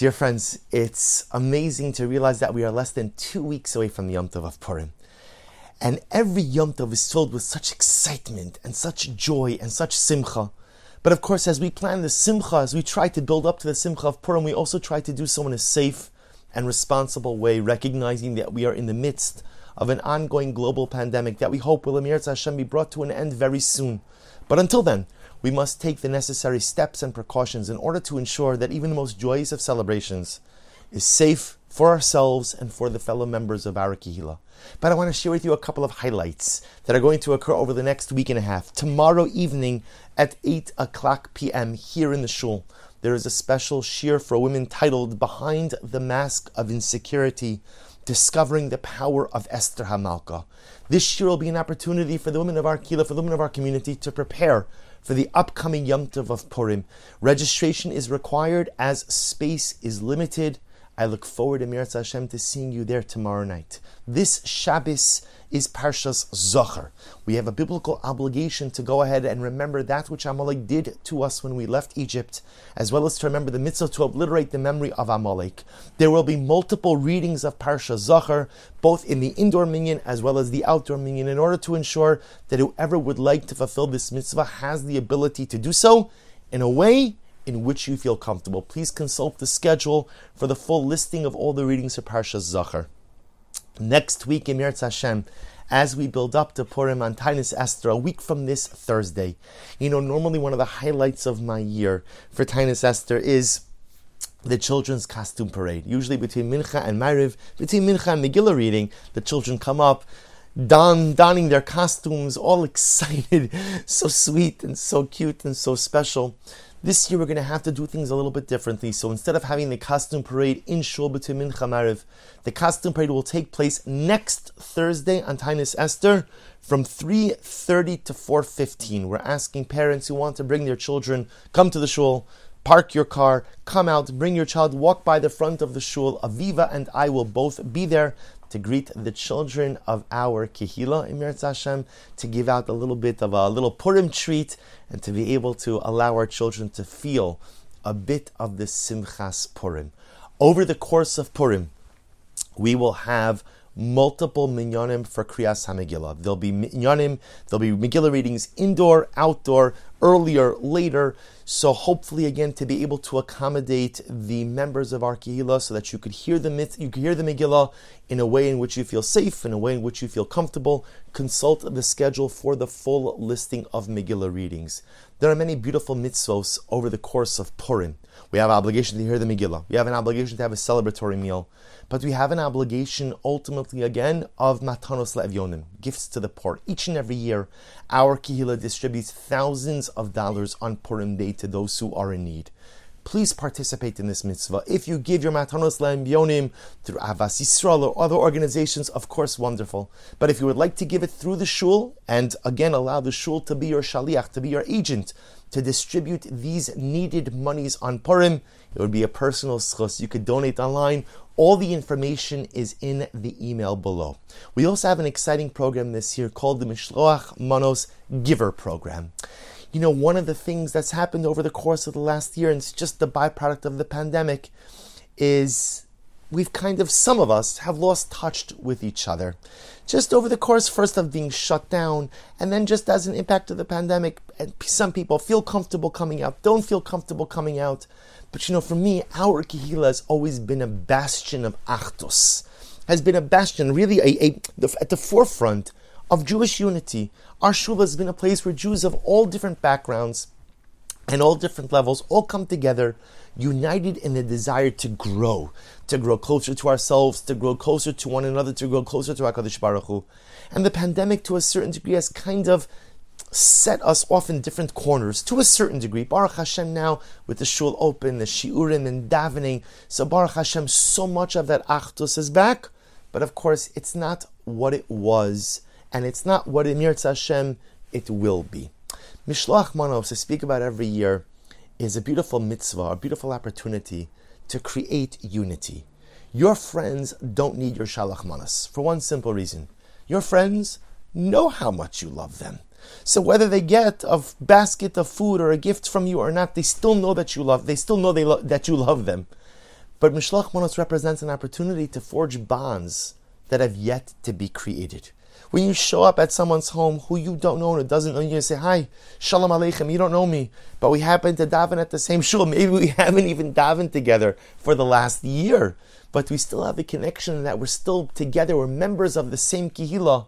Dear friends, it's amazing to realize that we are less than two weeks away from the Yom Tov of Purim. And every Yom Tov is filled with such excitement and such joy and such simcha. But of course, as we plan the simcha, as we try to build up to the simcha of Purim, we also try to do so in a safe and responsible way, recognizing that we are in the midst of an ongoing global pandemic that we hope will, Emir Hashem, be brought to an end very soon. But until then, we must take the necessary steps and precautions in order to ensure that even the most joyous of celebrations is safe for ourselves and for the fellow members of our Kehila. But I want to share with you a couple of highlights that are going to occur over the next week and a half. Tomorrow evening at 8 o'clock p.m. here in the shul, there is a special shiur for women titled Behind the Mask of Insecurity Discovering the Power of Esther Hamalka. This year will be an opportunity for the women of our Kehila, for the women of our community to prepare for the upcoming Yom Tov of Purim. Registration is required as space is limited. I look forward, Emir Hashem, to seeing you there tomorrow night. This Shabbos is Parshas Zachor. We have a biblical obligation to go ahead and remember that which Amalek did to us when we left Egypt, as well as to remember the mitzvah to obliterate the memory of Amalek. There will be multiple readings of Parsha Zachor, both in the indoor minyan as well as the outdoor minyan, in order to ensure that whoever would like to fulfill this mitzvah has the ability to do so in a way in which you feel comfortable. Please consult the schedule for the full listing of all the readings of Parsha Zachor. Next week, Emir Hashem, as we build up to Purim on Taanis Esther, a week from this Thursday. You know, normally one of the highlights of my year for Taanis Esther is the children's costume parade. Usually between Mincha and Mariv, between Mincha and Megillah reading, the children come up, don, donning their costumes, all excited, so sweet and so cute and so special. This year we're going to have to do things a little bit differently. So instead of having the costume parade in Shul between Mincha Mariv, the costume parade will take place next Thursday on Taanis Esther from 3.30 to 4.15. We're asking parents who want to bring their children, come to the Shul, park your car, come out, bring your child, walk by the front of the shul. Aviva and I will both be there to greet the children of our Kehila, Emir Hashem, to give out a little bit of a little Purim treat and to be able to allow our children to feel a bit of the Simchas Purim. Over the course of Purim, we will have multiple minyanim for Kriyas HaMegillah. There'll be minyanim, there'll be Megillah readings indoor, outdoor, earlier, later. So hopefully, again, to be able to accommodate the members of our so that you could hear the you could hear the Megillah in a way in which you feel safe, in a way in which you feel comfortable. Consult the schedule for the full listing of Megillah readings. There are many beautiful mitzvos over the course of Purim. We have an obligation to hear the Megillah. We have an obligation to have a celebratory meal. But we have an obligation ultimately again of matanos le'evyonim, gifts to the poor. Each and every year, our Kehillah distributes thousands of dollars on Purim Day to those who are in need. Please participate in this mitzvah. If you give your matanos le'evyonim through Ahavas Yisrael or other organizations, of course, wonderful. But if you would like to give it through the shul, and again allow the shul to be your shaliach, to be your agent, to distribute these needed monies on Purim, it would be a personal zechus. You could donate online all the information is in the email below. We also have an exciting program this year called the Mishloach Manos Giver Program. You know, one of the things that's happened over the course of the last year, and it's just the byproduct of the pandemic, is we've kind of, some of us have lost touch with each other. Just over the course, first of being shut down, and then just as an impact of the pandemic, and some people feel comfortable coming out, don't feel comfortable coming out. But you know, for me, our Kehila has always been a bastion of Achdus, has been a bastion, really a, a, at the forefront of Jewish unity. Our shul has been a place where Jews of all different backgrounds and all different levels all come together, united in the desire to grow, to grow closer to ourselves, to grow closer to one another, to grow closer to HaKadosh Baruch Hu. And the pandemic, to a certain degree, has kind of set us off in different corners to a certain degree. Baruch Hashem now with the shul open, the shiurim and davening. So Baruch Hashem, so much of that achdus is back. But of course, it's not what it was, and it's not what Emir Hashem it will be. Mishloach Manos, to speak about every year, is a beautiful mitzvah, a beautiful opportunity to create unity. Your friends don't need your shalach manas for one simple reason. Your friends know how much you love them. So whether they get a basket of food or a gift from you or not, they still know that you love. They still know they lo- that you love them. But Mishloach Manos represents an opportunity to forge bonds that have yet to be created. When you show up at someone's home who you don't know and doesn't know you, and say, Hi, Shalom Aleichem, you don't know me, but we happen to daven at the same shul. Maybe we haven't even davened together for the last year, but we still have a connection that we're still together, we're members of the same Kehila.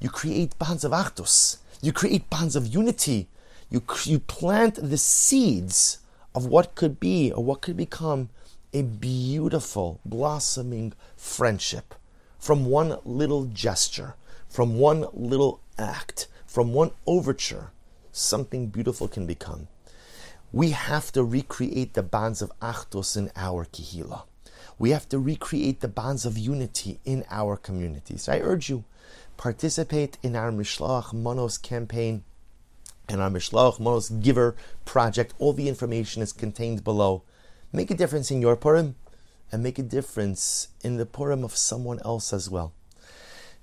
You create bonds of achdus, you create bonds of unity, you, you plant the seeds of what could be or what could become a beautiful, blossoming friendship from one little gesture from one little act, from one overture, something beautiful can become. We have to recreate the bonds of Achdus in our Kehila. We have to recreate the bonds of unity in our communities. I urge you, participate in our Mishloach Manos campaign and our Mishloach Manos Giver project. All the information is contained below. Make a difference in your Purim and make a difference in the Purim of someone else as well.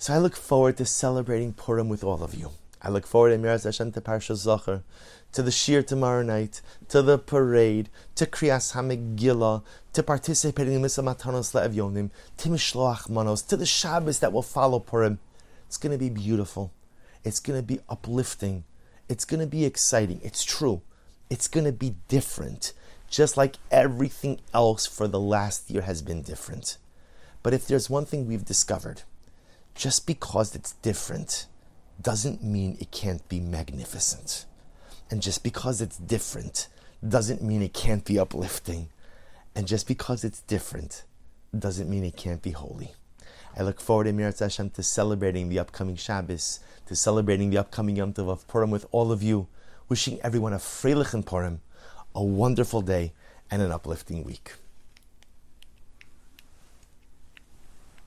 So I look forward to celebrating Purim with all of you. I look forward, Emiraz Hashem, to Parsha Zachor, to the Shiur tomorrow night, to the parade, to Kriyas HaMegillah, to participating in Misa Matanos Le'ev Yonim, to Mishloach Manos, to the Shabbos that will follow Purim. It's going to be beautiful. It's going to be uplifting. It's going to be exciting. It's true. It's going to be different, just like everything else for the last year has been different. But if there's one thing we've discovered, just because it's different doesn't mean it can't be magnificent. And just because it's different doesn't mean it can't be uplifting. And just because it's different doesn't mean it can't be holy. I look forward, Emirat Hashem, to celebrating the upcoming Shabbos, to celebrating the upcoming Yom Tov of Purim with all of you, wishing everyone a Freilichen Purim, a wonderful day, and an uplifting week.